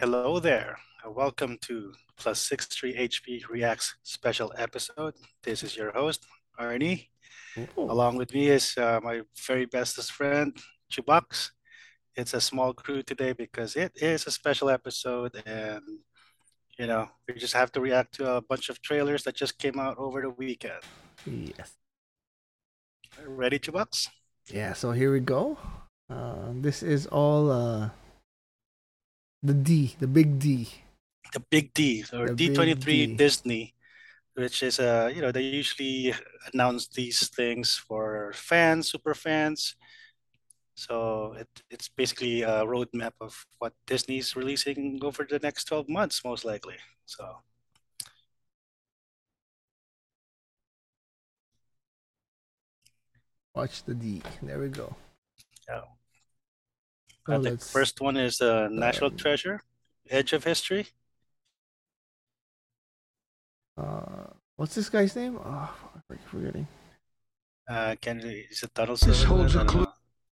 Hello there. Welcome to Plus 63 HP Reacts special episode. This is your host, Arnie. Ooh. Along with me is uh, my very bestest friend, Chubox. It's a small crew today because it is a special episode and you know, we just have to react to a bunch of trailers that just came out over the weekend. Yes. Ready, Chubox? Yeah, so here we go. Uh, this is all uh, the D, the big D. The Big D or D23 Disney, which is uh, you know, they usually announce these things for fans, super fans. So it, it's basically a roadmap of what Disney's releasing over the next 12 months, most likely. So Watch the D. There we go. yeah. So I think let's- first one is uh, National um, Treasure, Edge of History. Uh, what's this guy's name? Oh, I'm forgetting. Uh, can is it Donald This holds a clue.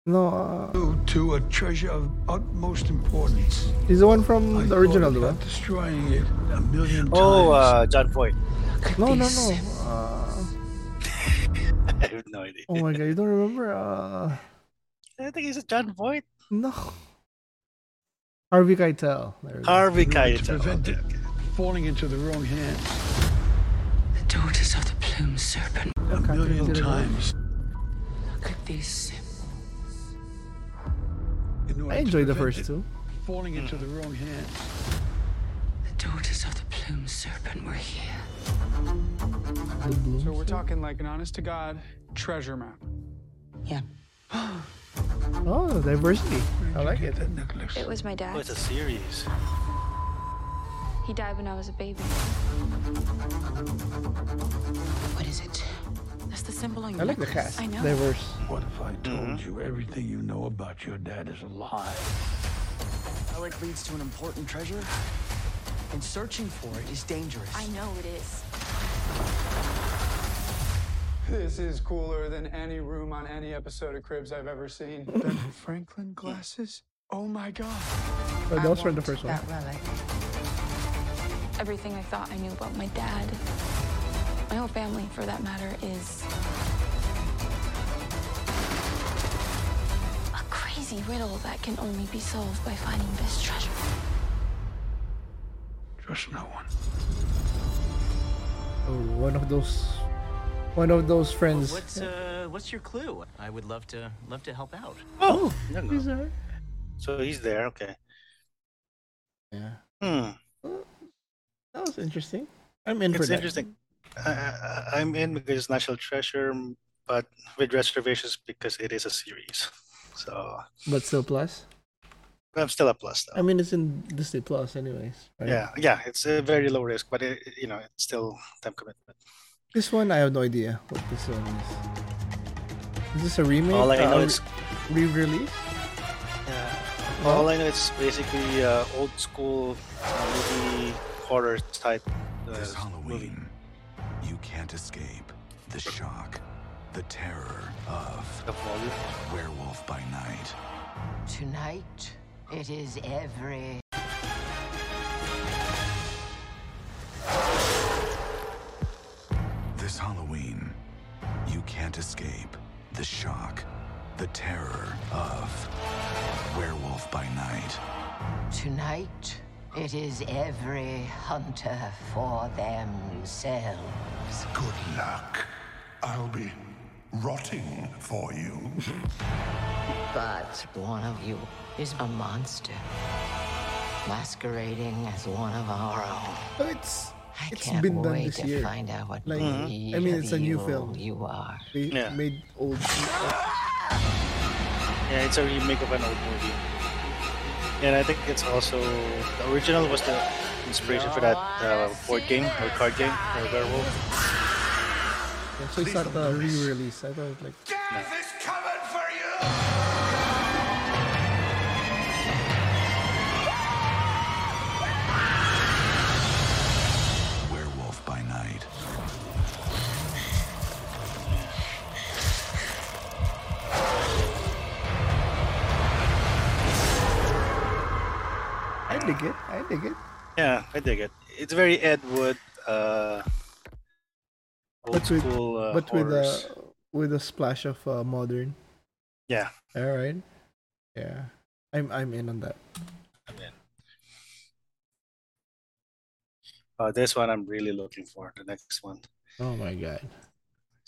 No, uh, to a treasure of utmost importance. he's the one I from the original, about diba? destroying it a million Oh, times. uh, Jon Voight. No, no, no. Uh, I have no idea. oh my god, you don't remember? Uh, I think he's a Jon Voight. No. Harvey Keitel. There. Harvey In order to Keitel. prevent Okay, it falling into the wrong hands The daughters of the plume serpent. a Okay, million times. Look at these symbols. I enjoyed the first two. Falling into hmm. the wrong hands. The daughters of the plume serpent were here. So we're talking like an honest to God treasure map. Yeah. Oh, diversity. I like it. that necklace. It was my Oh, it's dad's. a series. He died when I was a baby. What is it? That's the symbol on your I like the necklace. cast. I know. Diverse. What if I told Mhm. you everything you know about your dad is a lie? Relic leads to an important treasure, and searching for it is dangerous. I know it is. This is cooler than any room on any episode of Cribs I've ever seen. Ben Franklin glasses? Oh my god. Oh, that was from the first one. That relic. Everything I thought I knew about my dad, my whole family for that matter, is a crazy riddle that can only be solved by finding this treasure. Trust no one. Oh, one of those, one of those friends. What's uh what's your clue? I would love to love to help out. Oh, there you go. He's alright. So he's there. Okay. Yeah, Hmm. that was interesting. I'm in for It's that. interesting. I, I, I'm in because it's National Treasure, but with reservations because it is a series. So But still, plus. I'm still a plus though. I mean, it's in Disney Plus, anyways. Right? Yeah, yeah, it's a very low risk, but it, it- you know, it's still time commitment. This one, I have no idea what this one is. Is this a remake? All I Uh, know a is, re- re-release. yeah, all I know is basically uh, old school uh, movie horror type uh, This movie. Halloween, you can't escape the shock, the terror of The. Werewolf by Night. Tonight, it is every. The terror of Werewolf by Night. Tonight, it is every hunter for themselves. Good luck. I'll be rotting for you. But one of you is a monster, masquerading as one of our own. But it's I It's can't been done wait this to year. find out what Like, breed I mean, it's a new film. you are. they Yeah. made old. Yeah, it's a remake of an old movie. And I think it's also the original was the inspiration for that uh, board game or card game for Werewolf. So it's not a re-release. I thought it was like Death dig dig it. I dig it. Yeah, I dig it. It's very Ed Wood, uh, old But with- school uh, but with a with a splash of uh, modern. yeah, All right. Yeah, I'm I'm in on that. I'm in. Uh, this one I'm really looking for. The next one, Oh my god.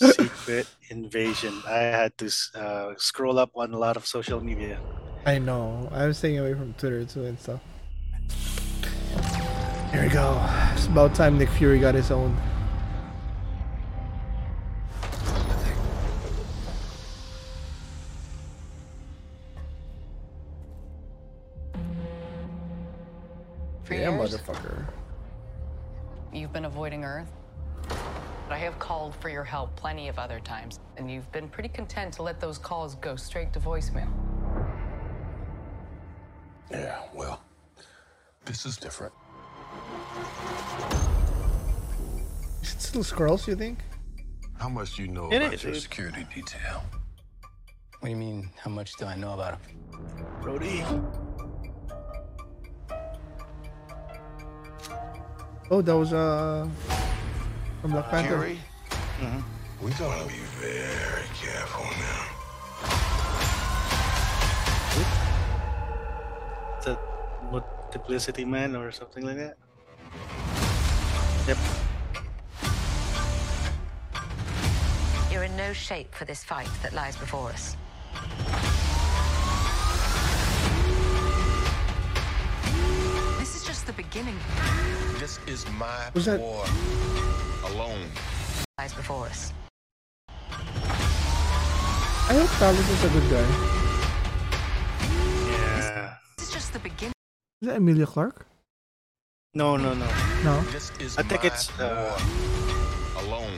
Secret Invasion. I had to uh, scroll up on a lot of social media. I know. I was staying away from Twitter too and stuff. Here we go. It's about time Nick Fury got his own. For Yeah, years, motherfucker. you've been avoiding Earth. But I have called for your help plenty of other times, and you've been pretty content to let those calls go straight to voicemail. Yeah, this is different. Is it still Skrulls, you think? How much do you know It about is, your it- security detail? What do you mean? How much do I know about him? Brody. Oh, that was uh from Black Panther. Fury? We gotta be very careful now. The multiplicity man or something like that. Yep. You're in no shape for this fight that lies before us. This is just the beginning. This is my Was that- war alone. Lies before us. I hope Talos is a good guy. Yeah. This is just the beginning. Is that Emilia Clarke? No, no, no. No. This is I think it's, uh, alone.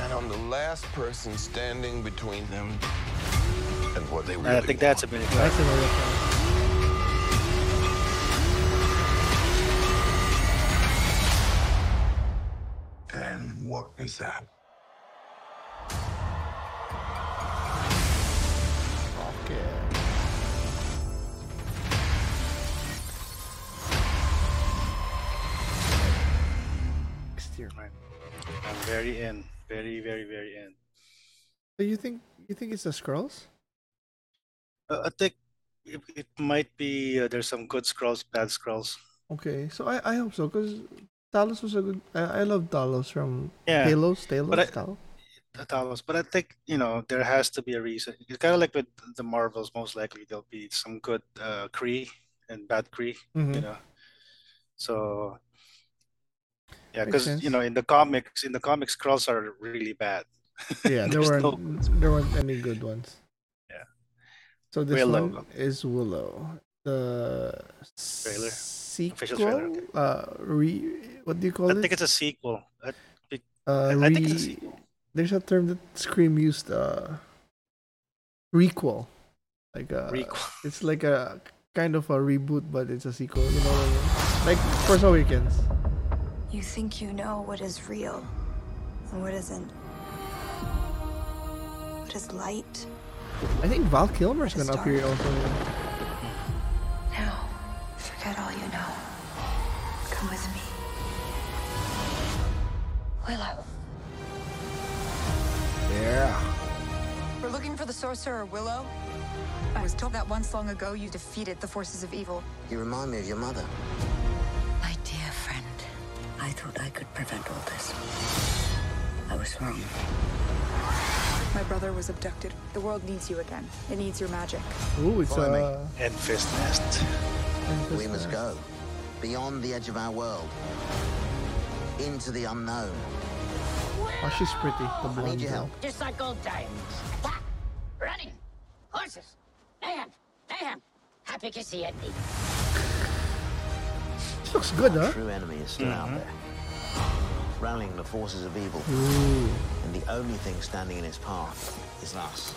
And I'm the last person standing between them and what they really I think that's a want. bit. That's Emilia Clarke. And what is that? Year. Right. I'm very in. Very, very, very in. So you think you think it's the Skrulls? Uh, I think it, it might be uh, there's some good Skrulls, bad Skrulls. Okay, so I, I hope so because Talos was a good. I, I love Talos from Yeah. Talos. Talos. But I- Talos. Talos. But I think you know there has to be a reason. It's kind of like with the Marvels. Most likely there'll be some good uh, Kree and bad Kree. Mhm. You know, so yeah, because you know in the comics, in the comics, Skrulls are really bad. Yeah, there weren't no- there weren't any good ones. Yeah. So this Willow. one is Willow. The Trailer. sequel. Official trailer, okay. Uh, re. What do you call I it? I think it's a sequel. I, uh, I- I think it's a sequel. There's a term that Scream used. Uh, requel. Like a. Requel. It's like a kind of a reboot, but it's a sequel. You know what I mean? Like Force Awakens. You think you know what is real and what isn't. What is light? I think Val Kilmer's What is gonna appear dark? also. Now, forget all you know. Come with me. Willow. Yeah. We're looking for the sorcerer Willow. I was told that once long ago you defeated the forces of evil. You remind me of your mother. Thought I could prevent all this. I was wrong. My brother was abducted. The world needs you again. It needs your magic. Ooh, it's Follow me. uh. And Fist Nest. We must go beyond the edge of our world, into the unknown. Oh, she's pretty. The I need your help. Just like old times. Attack! Running! Horses! Mayhem! Mayhem! Happy to see it. She looks good, huh? True enemy is still out Mhm. there, rallying the forces of evil, Ooh. and the only thing standing in its path is us.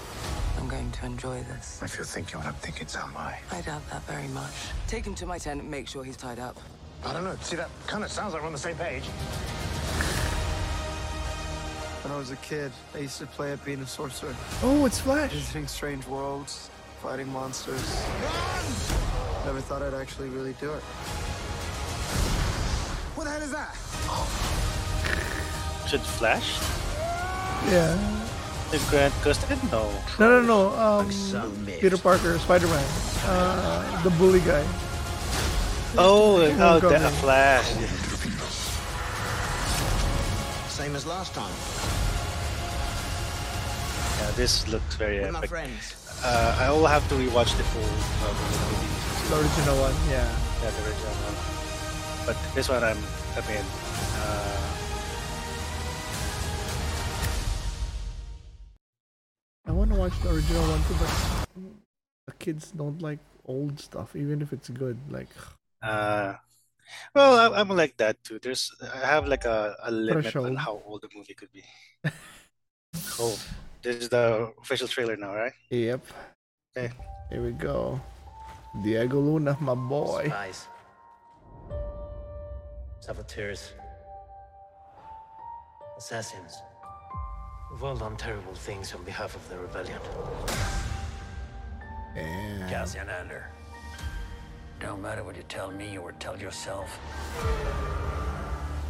I'm going to enjoy this. If you're thinking what I'm thinking, so am I. I doubt that very much. Take him to my tent and make sure he's tied up. I don't know. See, that kind of sounds like we're on the same page. When I was a kid, I used to play at being a sorcerer, Oh, it's Flash. visiting strange worlds, fighting monsters. Never thought I'd actually really do it. What the hell is that? Should Flash? Yeah. The Grant Gustin? No. No, no, no. Um, Peter Parker, Spider-Man. Uh, the bully guy. Oh, oh, Homecoming. the Flash. Same as last time. Yeah, this looks very With my epic. Uh, I will have to rewatch the full uh, movie. The original one, yeah. Yeah, the original one. But this one, I'm. I mean, uh, I watch the original one too, but the kids don't like old stuff, even if it's good. Like, uh, well, I, I'm like that too. There's, I have like a, a limit on how old the movie could be. oh, this is the official trailer now, right? yep. Okay. Here we go. Diego Luna, my boy. Spies. Saboteurs. Assassins. We've all done terrible things on behalf of the rebellion. And Cassian Andor. Don't matter what you tell me or tell yourself.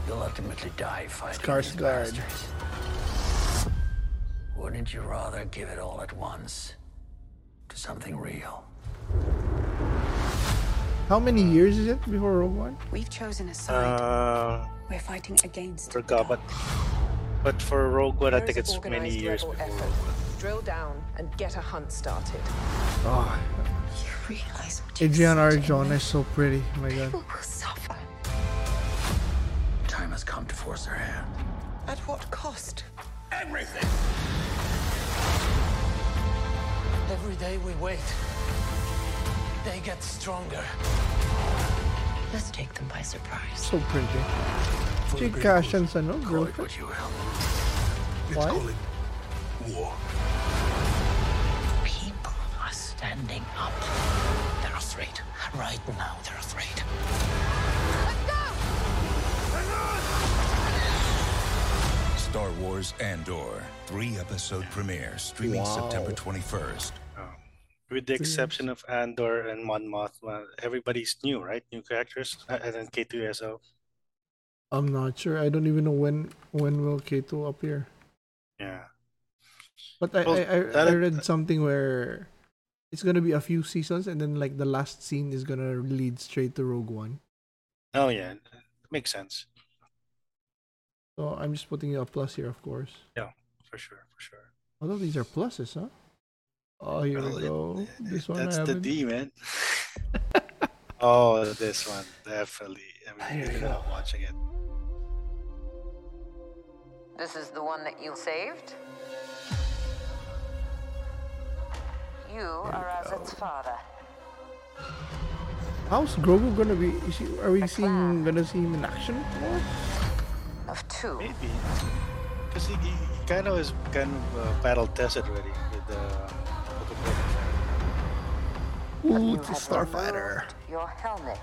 You'll ultimately die fighting these Skarsgård. bastards. Wouldn't you rather give it all at once to something real? How many years is it before Rogue One? We've chosen a side. Uh, We're fighting against. forgot, but but for Rogue One, I think it's many years before. effort. Drill down and get a hunt started. Oh, You realize what Adriana Arjona is so pretty. Oh my god. people will suffer. Time has come to force her hand. At what cost? Everything! Every day we wait, they get stronger. Let's take them by surprise. So pretty. Chica siya sa no, girlfriend. you will. Why? War. People are standing up. They're afraid. Right now, they're afraid. Star Wars Andor, three episode premiere, streaming Wow. September 21st. With the exception of Andor and Mon Mothma, everybody's new, right? New characters, uh, and then K2SO. I'm not sure. I don't even know when when will K2 appear. Yeah. But I, Well, I, I, I read uh, something where it's gonna be a few seasons and then like the last scene is gonna lead straight to Rogue One. Oh yeah, makes sense. So I'm just putting a plus here, of course. Yeah, for sure, for sure. Although these are pluses, huh? Oh, here Well, we it- go. This one I That's the. D, man. oh, this one definitely. I Here mean, we you're not watching it. This is the one that you saved? You are Azat's father. How's Grogu gonna be? Is he, are we seeing gonna see him in action more? Of two. Maybe. Because he, he kind of is kind of uh, battle tested already with the. Uh, Ooh, it's a Starfighter. Your helmet.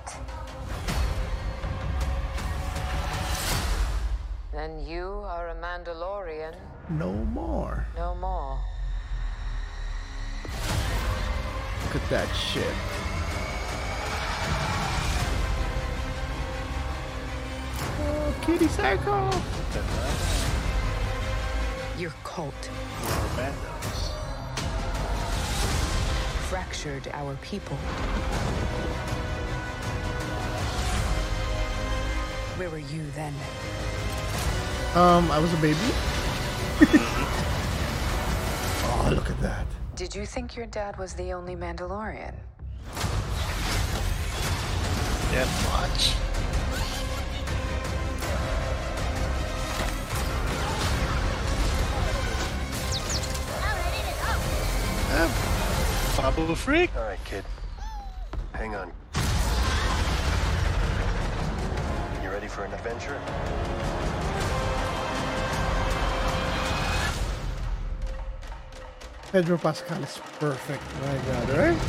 Then you are a Mandalorian No more. no more. Look at that shit. Oh, Katee Sackhoff. Your cult Bandos. fractured our people. Where were you then? Um, I was a baby. oh, look at that. Did you think your dad was the only Mandalorian? Yeah, watch. Babu Frik. All right, kid. Hang on. You ready for an adventure? Pedro Pascal is perfect. My God, right?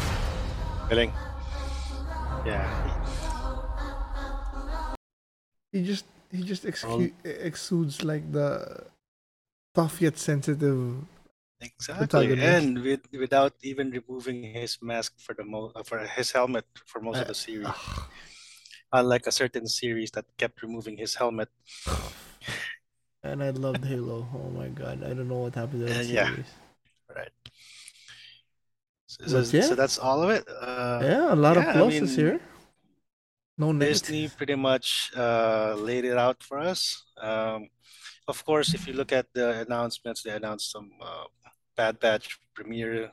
Galing. Yeah. He just he just excu- exudes like the tough yet sensitive Exactly, and with, without even removing his mask for the mo uh, for his helmet for most of Uh, the series. Unlike a certain series that kept removing his helmet. And I loved Halo. Oh my god, I don't know what happened to that Uh, yeah. series. Right. So, so- yeah. so that's all of it. Uh, Yeah, a lot of yeah, I mean, here. No negatives. Disney pretty much uh, laid it out for us. Um, of course, if you look at the announcements, they announced some uh, Bad Batch premiere,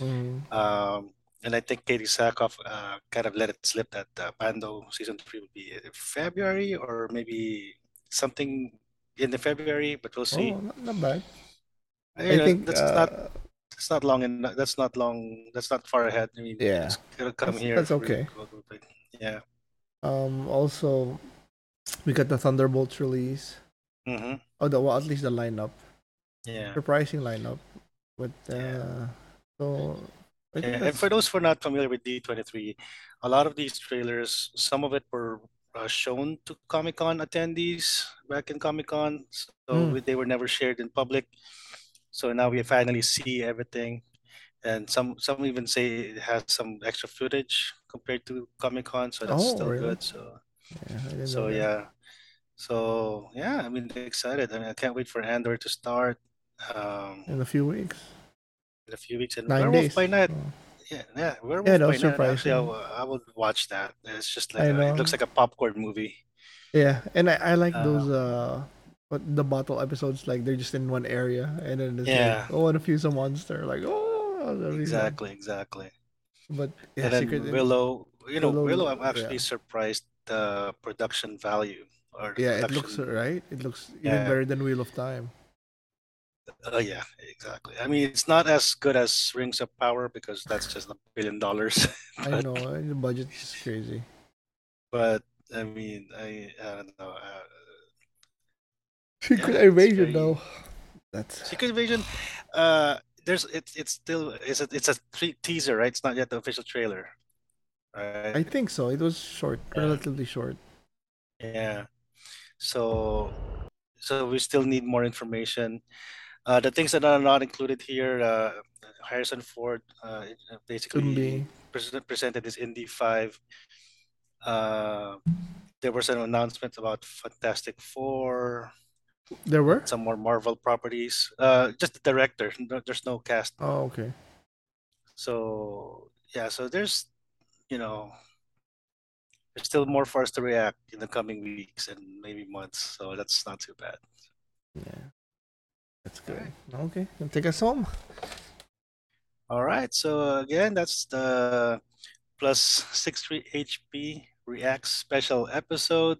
Mm. um, and I think Katee Sackhoff uh, kind of let it slip that uh, Bando season three will be in February or maybe something in the February, but we'll see. Oh, not, not bad. You I know, think that's uh, not that's not long and that's not long. That's not far ahead. I mean, Yeah. it's gonna come That's- here. that's okay. Yeah. Um. Also, we got the Thunderbolts release. hmm Oh, the well, at least the lineup. Yeah. Surprising lineup, but uh, so Yeah, and for those who are not familiar with D23, a lot of these trailers, some of it were uh, shown to Comic Con attendees back in Comic Con, so Mm. they were never shared in public. So now we finally see everything, and some some even say it has some extra footage compared to Comic Con, so that's Oh, still really? good. So yeah. So yeah, so yeah, I mean excited. I mean I can't wait for Andor to start. Um, in a few weeks. in a few weeks and Nine Werewolf days. by Night. Oh. Yeah, yeah, Werewolf Yeah, that by was Night. Actually, I, would watch that. It's just like a, know. it looks like a popcorn movie. Yeah, and I, I like Uh, those uh, what the bottle episodes like they're just in one area and then it's Yeah. like oh and a fuse a monster like oh that'd be fun. Exactly, exactly. But yeah, and then Secret Willow, you know, Willow, Willow, I'm actually yeah. surprised the production value or yeah, it looks right. It looks even Yeah. better than Wheel of Time. Oh yeah, exactly. I mean, it's not as good as Rings of Power because that's just a billion dollars. I but, know uh, the budget is crazy. but I mean, I I don't know. Uh, Secret yeah, Invasion very- though. That's Secret Invasion, uh, there's it's it's still it's a it's a tre- teaser, right? It's not yet the official trailer, right? I think so. It was short, Yeah. relatively short. Yeah. So so we still need more information. Uh, the things that are not included here, uh, Harrison Ford uh, basically Umbi. presented his Indy 5. Uh, there was an announcement about Fantastic Four, There were. some more Marvel properties. Uh, just the director. No, there's no cast. Oh, okay. So yeah, so there's you know there's still more for us to react in the coming weeks and maybe months. So that's not too bad. Yeah, that's good. Okay, then take us home. All right. So again, that's the plus 63 HP React special episode.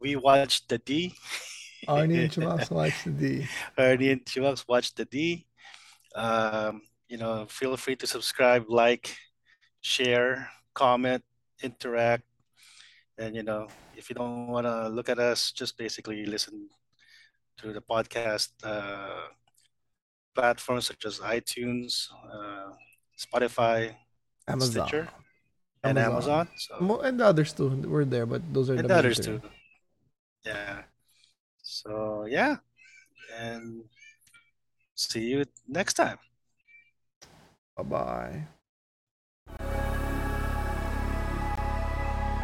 We watched the D. Arnie and Chamax watch the D. Ernie and Chimax watched the D. Um, you know, feel free to subscribe, like, share, comment, interact. And you know, if you don't want to look at us, just basically listen to the podcast uh, platforms such as iTunes, uh, Spotify, Amazon. Stitcher, and Amazon. So and the others too were there, but those are and the the others too. Yeah. So yeah, and see you next time. Bye bye.